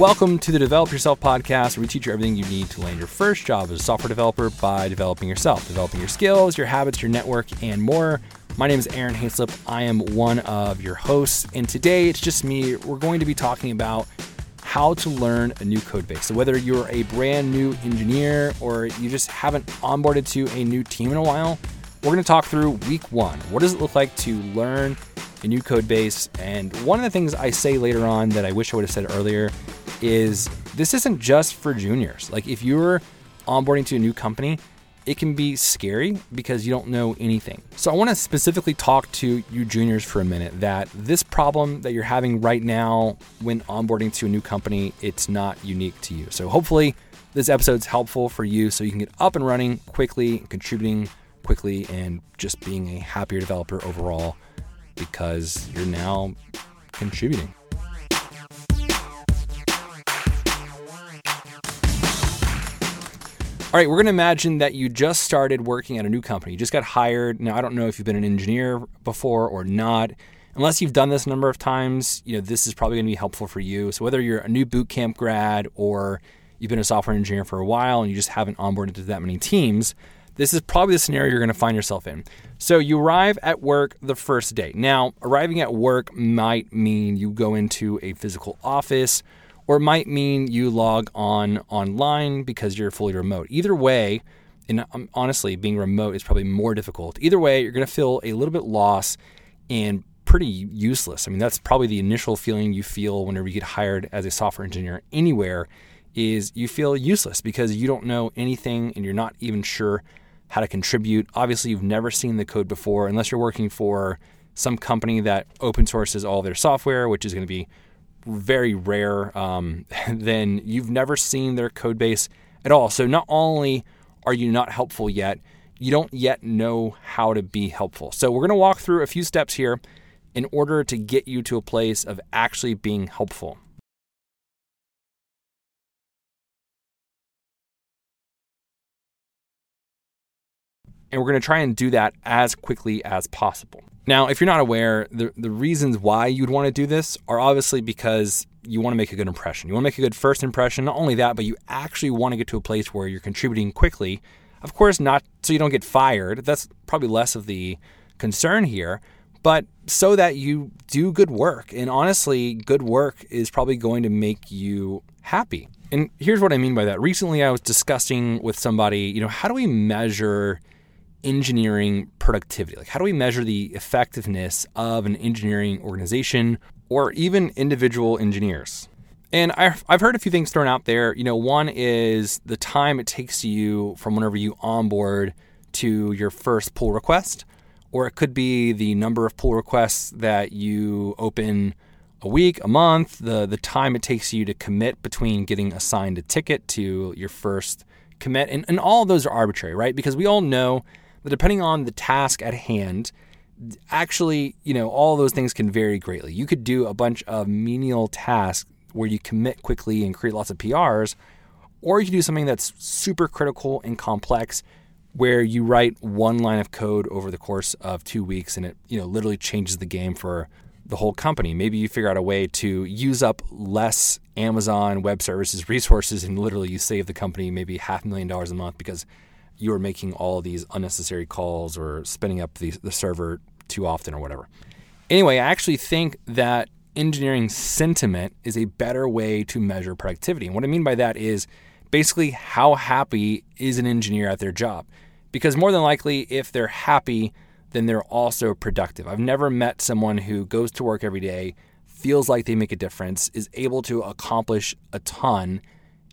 Welcome to the Develop Yourself podcast, where we teach you everything you need to land your first job as a software developer by developing yourself, developing your skills, your habits, your network, and more. My name is Aaron Hayslip. I am one of your hosts, and today it's just me. We're going to be talking about how to learn a new code base. So, whether you're a brand new engineer or you just haven't onboarded to a new team in a while, we're going to talk through week one. What does it look like to learn a new code base? And one of the things I say later on that I wish I would have said earlier is this isn't just for juniors. Like if you're onboarding to a new company, it can be scary because you don't know anything. So I want to specifically talk to you juniors for a minute that this problem that you're having right now when onboarding to a new company, it's not unique to you. So hopefully this episode's helpful for you so you can get up and running quickly, contributing quickly and just being a happier developer overall because you're now contributing. All right, we're going to imagine that you just started working at a new company. You just got hired. Now, I don't know if you've been an engineer before or not. Unless you've done this a number of times, you know, this is probably going to be helpful for you. So whether you're a new boot camp grad or you've been a software engineer for a while and you just haven't onboarded to that many teams, this is probably the scenario you're going to find yourself in. So you arrive at work the first day. Now, arriving at work might mean you go into a physical office or it might mean you log on online because you're fully remote. Either way, and um, honestly, being remote is probably more difficult. Either way, you're going to feel a little bit lost and pretty useless. I mean, that's probably the initial feeling you feel whenever you get hired as a software engineer anywhere is you feel useless because you don't know anything and you're not even sure how to contribute. Obviously, you've never seen the code before unless you're working for some company that open sources all their software, which is going to be very rare, um, then you've never seen their code base at all. So not only are you not helpful yet, you don't yet know how to be helpful. So we're going to walk through a few steps here in order to get you to a place of actually being helpful. And we're going to try and do that as quickly as possible. Now, if you're not aware, the, the reasons why you'd want to do this are obviously because you want to make a good impression. You want to make a good first impression. Not only that, but you actually want to get to a place where you're contributing quickly. Of course, not so you don't get fired. That's probably less of the concern here, but so that you do good work. And honestly, good work is probably going to make you happy. And here's what I mean by that. Recently, I was discussing with somebody, you know, how do we measure engineering productivity? Like, how do we measure the effectiveness of an engineering organization or even individual engineers? And I've heard a few things thrown out there. You know, one is the time it takes you from whenever you onboard to your first pull request, or it could be the number of pull requests that you open a week, a month, the the time it takes you to commit between getting assigned a ticket to your first commit. And, and all those are arbitrary, right? Because we all know that depending on the task at hand, actually, you know, all those things can vary greatly. You could do a bunch of menial tasks where you commit quickly and create lots of PRs, or you could do something that's super critical and complex where you write one line of code over the course of 2 weeks and it, you know, literally changes the game for the whole company. Maybe you figure out a way to use up less Amazon Web Services resources and literally you save the company maybe half a million dollars a month because you are making all these unnecessary calls or spinning up the, the server too often or whatever. Anyway, I actually think that engineering sentiment is a better way to measure productivity. And what I mean by that is basically how happy is an engineer at their job? Because more than likely, if they're happy, then they're also productive. I've never met someone who goes to work every day, feels like they make a difference, is able to accomplish a ton,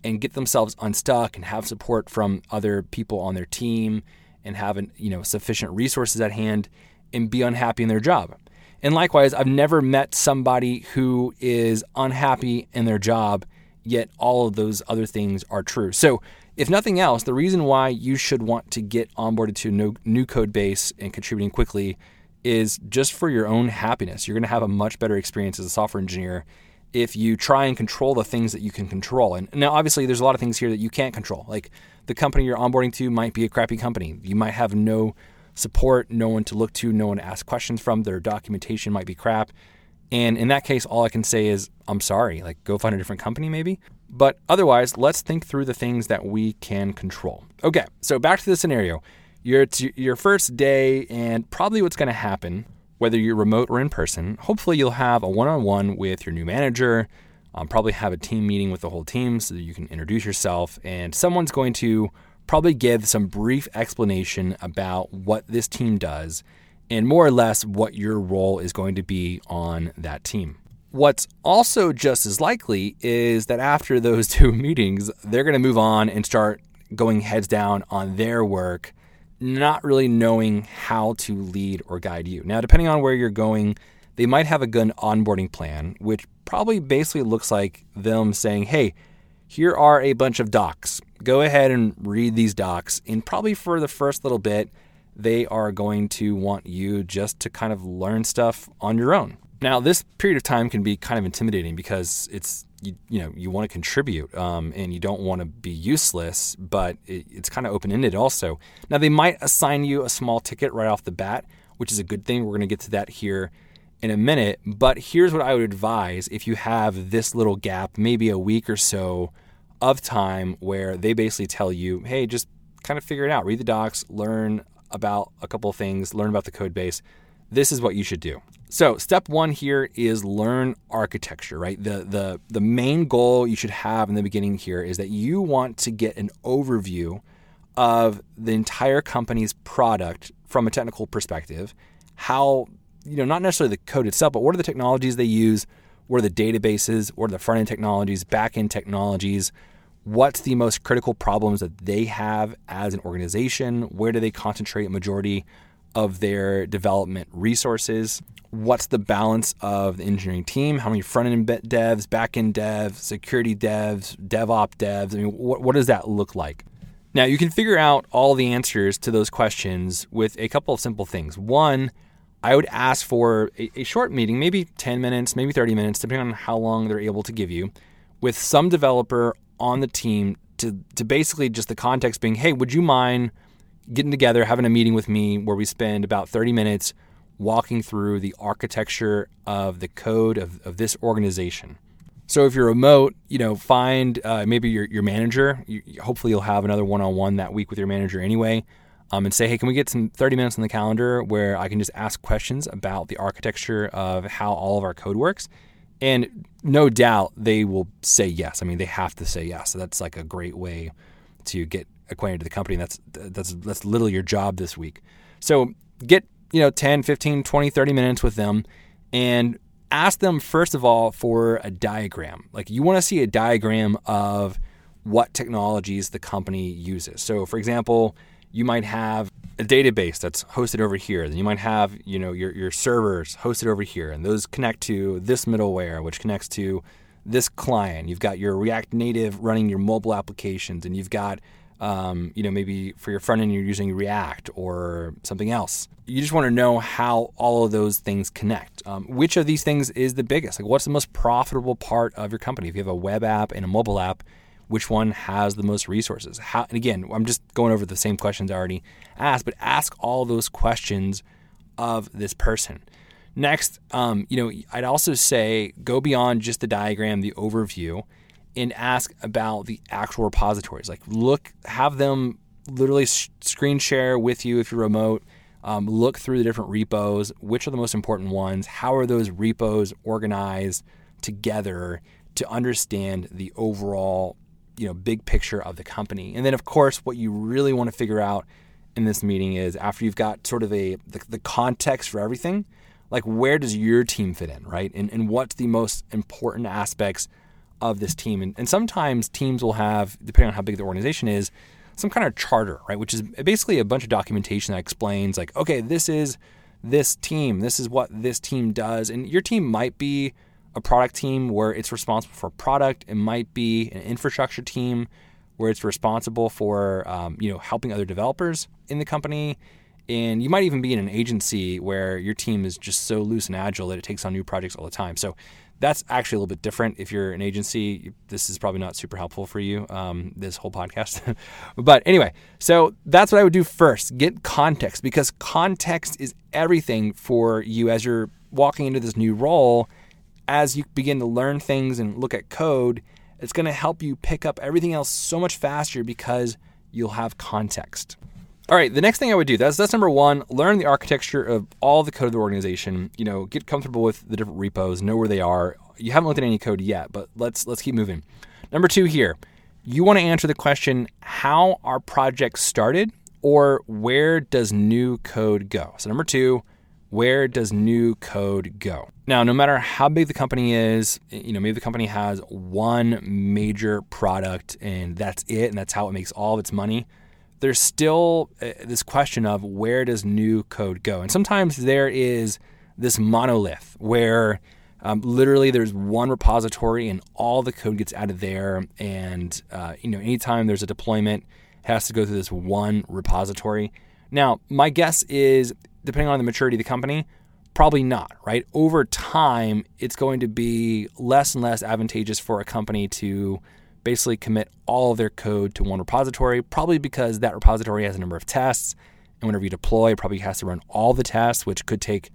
and get themselves unstuck and have support from other people on their team and have you know sufficient resources at hand and be unhappy in their job. And likewise, I've never met somebody who is unhappy in their job, yet all of those other things are true. So, if nothing else, the reason why you should want to get onboarded to a new code base and contributing quickly is just for your own happiness. You're going to have a much better experience as a software engineer if you try and control the things that you can control. And now, obviously, there's a lot of things here that you can't control. Like the company you're onboarding to might be a crappy company. You might have no support, no one to look to, no one to ask questions from. Their documentation might be crap. And in that case, all I can say is, I'm sorry, like go find a different company maybe. But otherwise, let's think through the things that we can control. Okay, so back to the scenario. You're your first day, and probably what's going to happen, whether you're remote or in person, hopefully you'll have a one on one with your new manager, um, probably have a team meeting with the whole team so that you can introduce yourself, and someone's going to probably give some brief explanation about what this team does and more or less what your role is going to be on that team. What's also just as likely is that after those two meetings, they're going to move on and start going heads down on their work, not really knowing how to lead or guide you. Now, depending on where you're going, they might have a good onboarding plan, which probably basically looks like them saying, hey, here are a bunch of docs. Go ahead and read these docs. And probably for the first little bit, they are going to want you just to kind of learn stuff on your own. Now, this period of time can be kind of intimidating because it's you, you know you want to contribute um, and you don't want to be useless, but it, it's kind of open ended also. Now, they might assign you a small ticket right off the bat, which is a good thing. We're going to get to that here in a minute. But here's what I would advise if you have this little gap, maybe a week or so of time where they basically tell you, hey, just kind of figure it out, read the docs, learn about a couple of things, learn about the code base. This is what you should do. So, step 1 here is learn architecture, right? The the the main goal you should have in the beginning here is that you want to get an overview of the entire company's product from a technical perspective, how you know, not necessarily the code itself, but what are the technologies they use? What are the databases? What are the front end technologies, back end technologies? what's the most critical problems that they have as an organization? Where do they concentrate majority of their development resources? What's the balance of the engineering team? How many front end devs, back end devs, security devs, DevOps devs? I mean, what, what does that look like? Now, you can figure out all the answers to those questions with a couple of simple things. One, I would ask for a, a short meeting, maybe 10 minutes, maybe 30 minutes, depending on how long they're able to give you, with some developer on the team to to basically just the context being, hey, would you mind getting together, having a meeting with me where we spend about 30 minutes walking through the architecture of the code of, of this organization. So if you're remote, you know, find uh, maybe your, your manager. You, hopefully, you'll have another one-on-one that week with your manager anyway, um, and say, hey, can we get some 30 minutes on the calendar where I can just ask questions about the architecture of how all of our code works, and no doubt they will say yes. I mean, they have to say yes. So that's like a great way to get acquainted to the company. That's that's that's literally your job this week. So get, you know, 10, 15, 20, 30 minutes with them and ask them first of all for a diagram. Like you want to see a diagram of what technologies the company uses. So for example, you might have a database that's hosted over here. Then you might have, you know, your, your servers hosted over here, and those connect to this middleware, which connects to this client. You've got your React Native running your mobile applications, and you've got, um, you know, maybe for your front end you're using React or something else. You just want to know how all of those things connect. Um, which of these things is the biggest? Like, what's the most profitable part of your company? If you have a web app and a mobile app, which one has the most resources. How, and again, I'm just going over the same questions I already asked, but ask all those questions of this person. Next, um, you know, I'd also say go beyond just the diagram, the overview, and ask about the actual repositories. Like, look, have them literally screen share with you if you're remote. Um, look through the different repos. Which are the most important ones? How are those repos organized together to understand the overall you know big picture of the company. And then of course what you really want to figure out in this meeting is after you've got sort of a the, the context for everything, like where does your team fit in, right? And and what's the most important aspects of this team? And, and sometimes teams will have, depending on how big the organization is, some kind of charter, right? Which is basically a bunch of documentation that explains like, okay, this is this team, this is what this team does, and your team might be a product team where it's responsible for product. It might be an infrastructure team where it's responsible for um, you know helping other developers in the company. And you might even be in an agency where your team is just so loose and agile that it takes on new projects all the time. So that's actually a little bit different. If you're an agency, this is probably not super helpful for you, um, this whole podcast. but anyway, so that's what I would do first get context because context is everything for you as you're walking into this new role as you begin to learn things and look at code, it's going to help you pick up everything else so much faster because you'll have context. All right, the next thing I would do, that's that's number 1, learn the architecture of all the code of the organization, you know, get comfortable with the different repos, know where they are. You haven't looked at any code yet, but let's let's keep moving. Number 2 here, you want to answer the question how our project started or where does new code go? So number 2, where does new code go? Now, no matter how big the company is, you know, maybe the company has one major product and that's it, and that's how it makes all of its money. There's still uh, this question of where does new code go? And sometimes there is this monolith where um, literally there's one repository and all the code gets out of there. And, uh, you know, anytime there's a deployment, it has to go through this one repository. Now, my guess is depending on the maturity of the company, probably not, right? Over time, it's going to be less and less advantageous for a company to basically commit all of their code to one repository, probably because that repository has a number of tests. And whenever you deploy, it probably has to run all the tests, which could take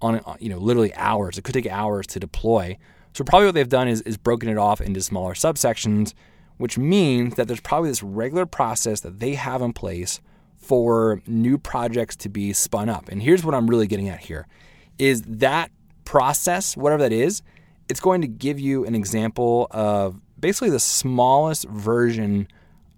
on uh, you know literally hours. It could take hours to deploy. So probably what they've done is is broken it off into smaller subsections, which means that there's probably this regular process that they have in place for new projects to be spun up. And here's what I'm really getting at here is that process, whatever that is, it's going to give you an example of basically the smallest version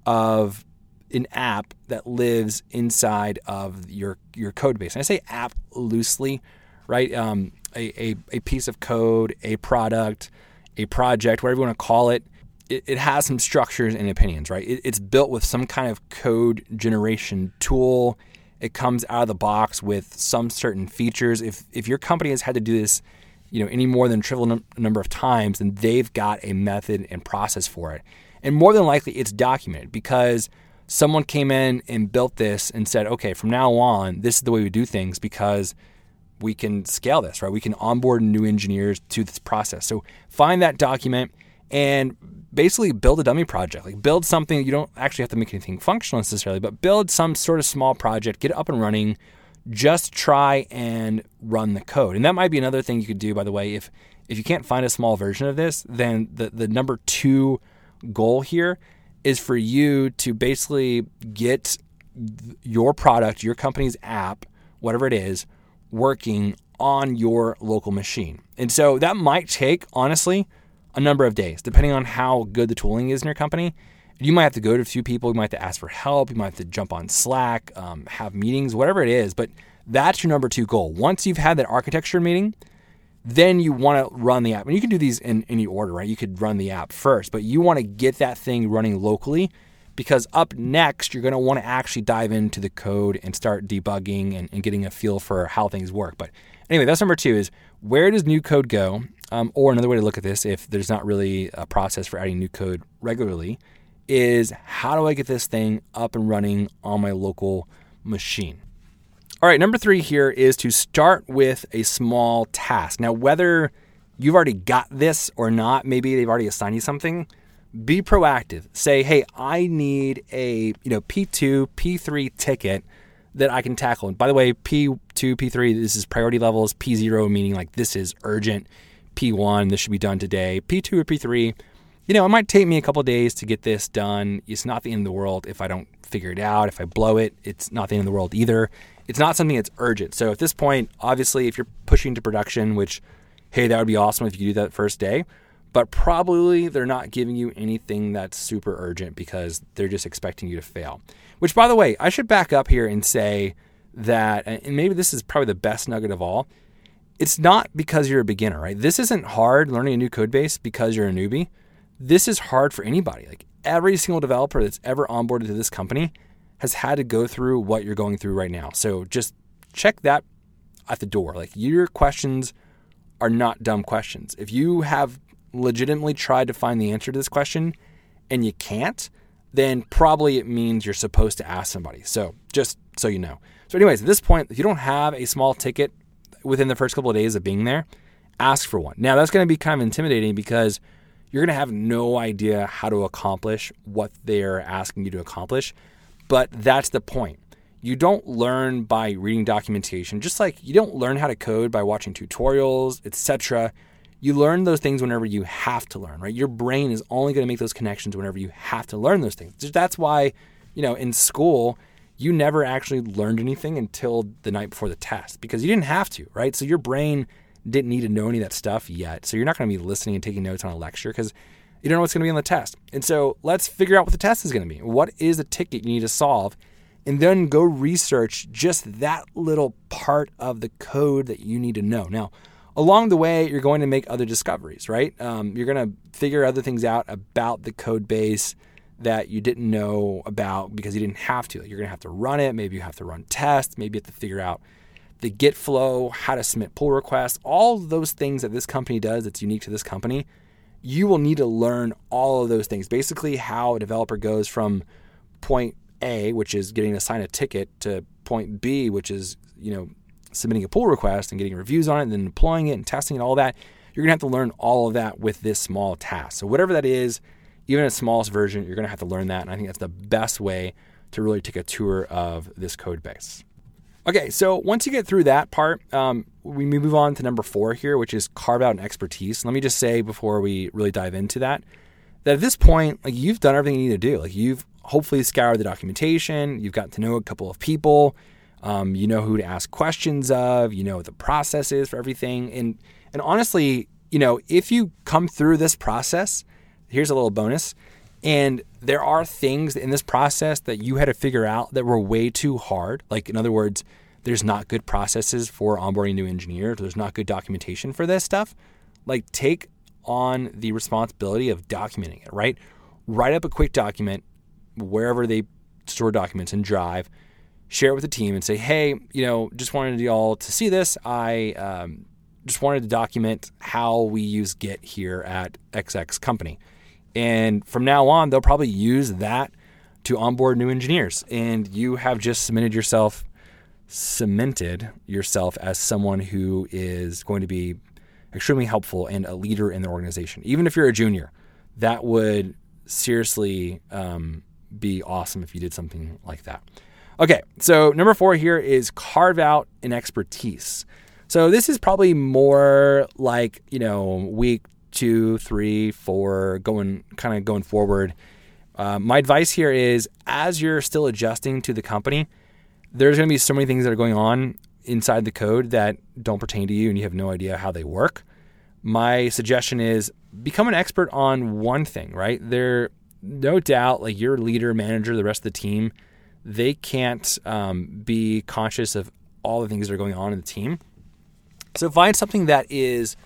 of an app that lives inside of your your code base. And I say app loosely, right? Um, a, a, a piece of code, a product, a project, whatever you want to call it it, it has some structures and opinions, right? It, it's built with some kind of code generation tool. It comes out of the box with some certain features. If if your company has had to do this, you know, any more than trivial num- number of times, then they've got a method and process for it. And more than likely, it's documented because someone came in and built this and said, okay, from now on, this is the way we do things because we can scale this, right? We can onboard new engineers to this process. So find that document and basically build a dummy project. Like build something you don't actually have to make anything functional necessarily, but build some sort of small project, get it up and running. Just try and run the code. And that might be another thing you could do, by the way, if if you can't find a small version of this, then the, the number two goal here is for you to basically get your product, your company's app, whatever it is, working on your local machine. And so that might take, honestly, a number of days, depending on how good the tooling is in your company. You might have to go to a few people, you might have to ask for help, you might have to jump on Slack, um, have meetings, whatever it is. But that's your number two goal. Once you've had that architecture meeting, then you want to run the app. And you can do these in any order, right? You could run the app first, but you want to get that thing running locally because up next, you're going to want to actually dive into the code and start debugging and, and getting a feel for how things work. But anyway, that's number two is where does new code go? Um, or another way to look at this, if there's not really a process for adding new code regularly, is how do I get this thing up and running on my local machine? All right, number three here is to start with a small task. Now, whether you've already got this or not, maybe they've already assigned you something, be proactive. Say, hey, I need a you know P2, P3 ticket that I can tackle. And by the way, P2, P3, this is priority levels. P0 meaning like this is urgent. P1, this should be done today. P2 or P3, you know, it might take me a couple days to get this done. It's not the end of the world if I don't figure it out. If I blow it, it's not the end of the world either. It's not something that's urgent. So at this point, obviously, if you're pushing to production, which, hey, that would be awesome if you do that first day, but probably they're not giving you anything that's super urgent because they're just expecting you to fail. Which, by the way, I should back up here and say that, and maybe this is probably the best nugget of all it's not because you're a beginner, right? This isn't hard learning a new code base because you're a newbie. This is hard for anybody. Like every single developer that's ever onboarded to this company has had to go through what you're going through right now. So just check that at the door. Like your questions are not dumb questions. If you have legitimately tried to find the answer to this question and you can't, then probably it means you're supposed to ask somebody. So just so you know. So, anyways, at this point, if you don't have a small ticket within the first couple of days of being there, ask for one. Now, that's going to be kind of intimidating because you're going to have no idea how to accomplish what they're asking you to accomplish. But that's the point. You don't learn by reading documentation, just like you don't learn how to code by watching tutorials, etc. you learn those things whenever you have to learn, right? Your brain is only going to make those connections whenever you have to learn those things. That's why, you know, in school, you never actually learned anything until the night before the test because you didn't have to, right? So your brain didn't need to know any of that stuff yet. So you're not going to be listening and taking notes on a lecture because you don't know what's going to be on the test. And so let's figure out what the test is going to be. What is the ticket you need to solve? And then go research just that little part of the code that you need to know. Now, along the way, you're going to make other discoveries, right? Um, you're going to figure other things out about the code base that you didn't know about because you didn't have to. You're going to have to run it. Maybe you have to run tests. Maybe you have to figure out the Git flow, how to submit pull requests, all those things that this company does that's unique to this company you will need to learn all of those things. Basically, how a developer goes from point A, which is getting assigned a ticket, to point B, which is you know submitting a pull request and getting reviews on it, and then deploying it and testing and all that. You're gonna have to learn all of that with this small task. So whatever that is, even a smallest version, you're gonna have to learn that. And I think that's the best way to really take a tour of this code base. Okay, so once you get through that part, um, we move on to number four here, which is carve out an expertise. Let me just say before we really dive into that, that at this point, like you've done everything you need to do. Like you've hopefully scoured the documentation, you've got to know a couple of people, um, you know who to ask questions of, you know what the process is for everything, and and honestly, you know if you come through this process, here's a little bonus. And there are things in this process that you had to figure out that were way too hard. Like, in other words, there's not good processes for onboarding new engineers, there's not good documentation for this stuff. Like, take on the responsibility of documenting it, right? Write up a quick document wherever they store documents in Drive, share it with the team and say, hey, you know, just wanted y'all to see this. I um, just wanted to document how we use Git here at XX company. And from now on, they'll probably use that to onboard new engineers. And you have just cemented yourself, cemented yourself as someone who is going to be extremely helpful and a leader in the organization. Even if you're a junior, that would seriously um, be awesome if you did something like that. Okay, so number four here is carve out an expertise. So this is probably more like, you know, week two, three, four, going kind of going forward. Uh, my advice here is as you're still adjusting to the company, there's going to be so many things that are going on inside the code that don't pertain to you and you have no idea how they work. My suggestion is become an expert on one thing, right? There, no doubt, like your leader, manager, the rest of the team, they can't um, be conscious of all the things that are going on in the team. So find something that is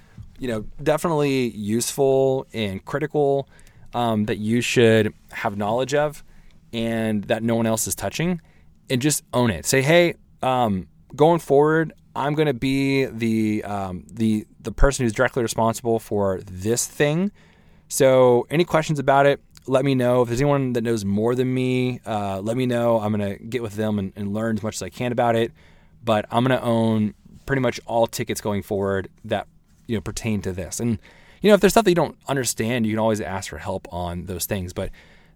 you know, definitely useful and critical um, that you should have knowledge of and that no one else is touching and just own it. Say, hey, um, going forward, I'm going to be the um, the the person who's directly responsible for this thing. So, any questions about it, let me know. If there's anyone that knows more than me, uh, let me know. I'm going to get with them and, and, learn as much as I can about it. But I'm going to own pretty much all tickets going forward that you know pertain to this. And you know, if there's stuff that you don't understand, you can always ask for help on those things. But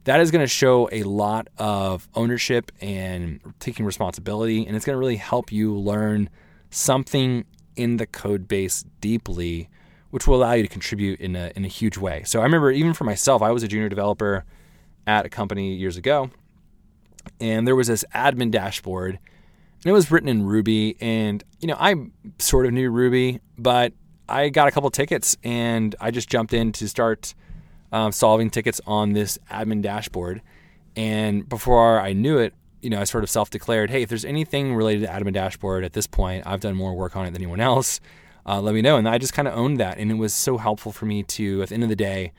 that is going to show a lot of ownership and taking responsibility, and it's going to really help you learn something in the code base deeply, which will allow you to contribute in a in a huge way. So I remember even for myself, I was a junior developer at a company years ago, and there was this admin dashboard, and it was written in Ruby, and you know I sort of knew Ruby, but I got a couple tickets and I just jumped in to start um, solving tickets on this admin dashboard. And before I knew it, you know, I sort of self declared, hey, if there's anything related to admin dashboard at this point, I've done more work on it than anyone else. Uh, let me know. And I just kind of owned that. And it was so helpful for me to, at the end of the day,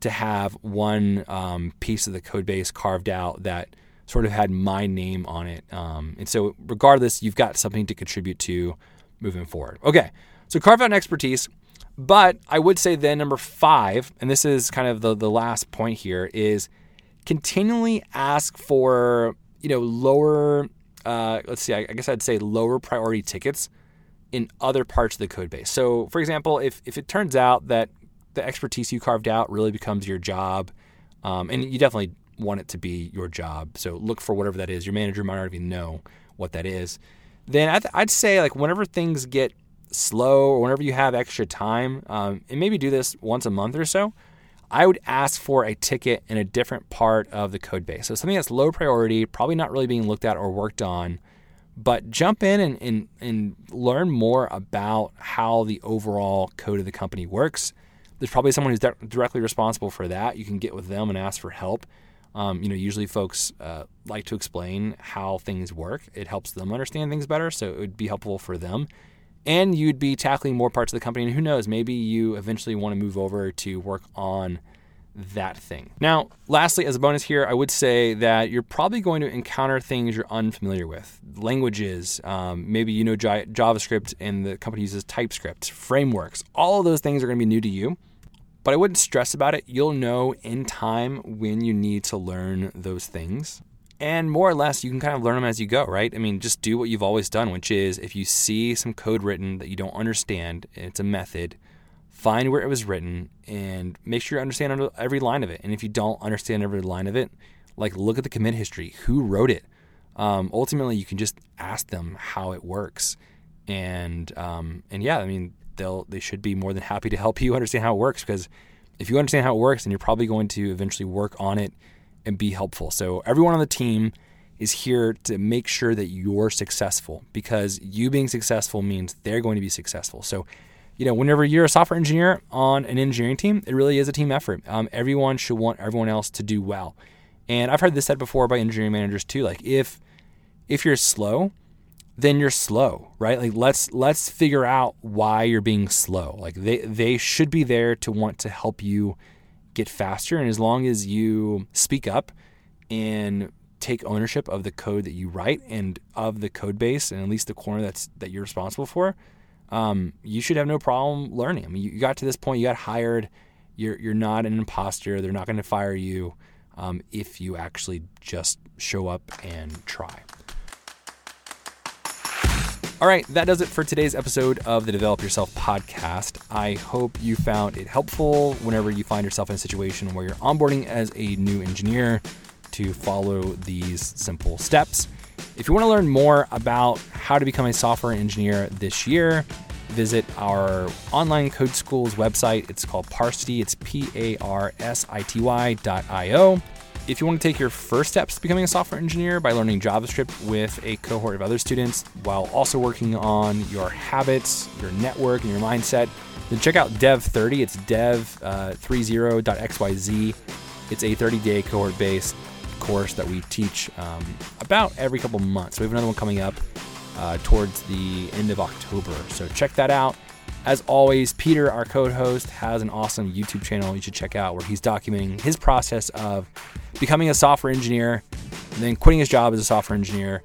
to have one um, piece of the code base carved out that sort of had my name on it. Um, and so, regardless, you've got something to contribute to moving forward. Okay. So carve out an expertise. But I would say then number five, and this is kind of the, the last point here, is continually ask for, you know, lower, uh, let's see, I, I guess I'd say lower priority tickets in other parts of the code base. So for example, if, if it turns out that the expertise you carved out really becomes your job, um, and you definitely want it to be your job. So look for whatever that is. Your manager might not even know what that is. Then I'd, I'd say like whenever things get slow or whenever you have extra time, um, and maybe do this once a month or so, I would ask for a ticket in a different part of the code base. So something that's low priority, probably not really being looked at or worked on, but jump in and, and, and learn more about how the overall code of the company works. There's probably someone who's di- directly responsible for that. You can get with them and ask for help. Um, you know, usually folks uh, like to explain how things work. It helps them understand things better, so it would be helpful for them. And you'd be tackling more parts of the company. And who knows, maybe you eventually want to move over to work on that thing. Now, lastly, as a bonus here, I would say that you're probably going to encounter things you're unfamiliar with. Languages, um, maybe you know JavaScript and the company uses TypeScript, frameworks, all of those things are going to be new to you. But I wouldn't stress about it. You'll know in time when you need to learn those things. And more or less, you can kind of learn them as you go, right? I mean, just do what you've always done, which is if you see some code written that you don't understand, it's a method, find where it was written and make sure you understand every line of it. And if you don't understand every line of it, like look at the commit history. Who wrote it? Um, ultimately, you can just ask them how it works, and um, and yeah, I mean, they'll they should be more than happy to help you understand how it works because if you understand how it works, then you're probably going to eventually work on it and be helpful. So everyone on the team is here to make sure that you're successful because you being successful means they're going to be successful. So you know, whenever you're a software engineer on an engineering team, it really is a team effort. Um, everyone should want everyone else to do well. And I've heard this said before by engineering managers too. Like if if you're slow, then you're slow, right? Like let's let's figure out why you're being slow. Like they they should be there to want to help you get faster and as long as you speak up and take ownership of the code that you write and of the code base and at least the corner that's that you're responsible for, um, you should have no problem learning. I mean, you got to this point, you got hired, you're you're not an imposter. They're not going to fire you um, if you actually just show up and try. All right, that does it for today's episode of the Develop Yourself podcast. I hope you found it helpful whenever you find yourself in a situation where you're onboarding as a new engineer to follow these simple steps. If you want to learn more about how to become a software engineer this year, visit our online code school's website. It's called Parsity. It's P A R S I T Y dot I O. If you want to take your first steps to becoming a software engineer by learning JavaScript with a cohort of other students while also working on your habits, your network, and your mindset, then check out Dev30. It's dev30.xyz. Uh, it's a 30 day cohort based course that we teach um, about every couple months. We have another one coming up uh, towards the end of October. So check that out. As always, Peter, our code host, has an awesome YouTube channel you should check out where he's documenting his process of becoming a software engineer, then quitting his job as a software engineer,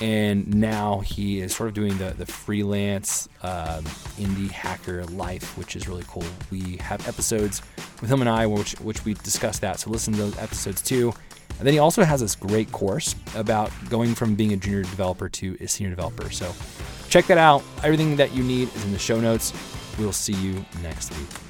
and now he is sort of doing the, the freelance um, indie hacker life, which is really cool. We have episodes with him and I, which which we discuss that. So listen to those episodes too. And then he also has this great course about going from being a junior developer to a senior developer. So check that out. Everything that you need is in the show notes. We'll see you next week.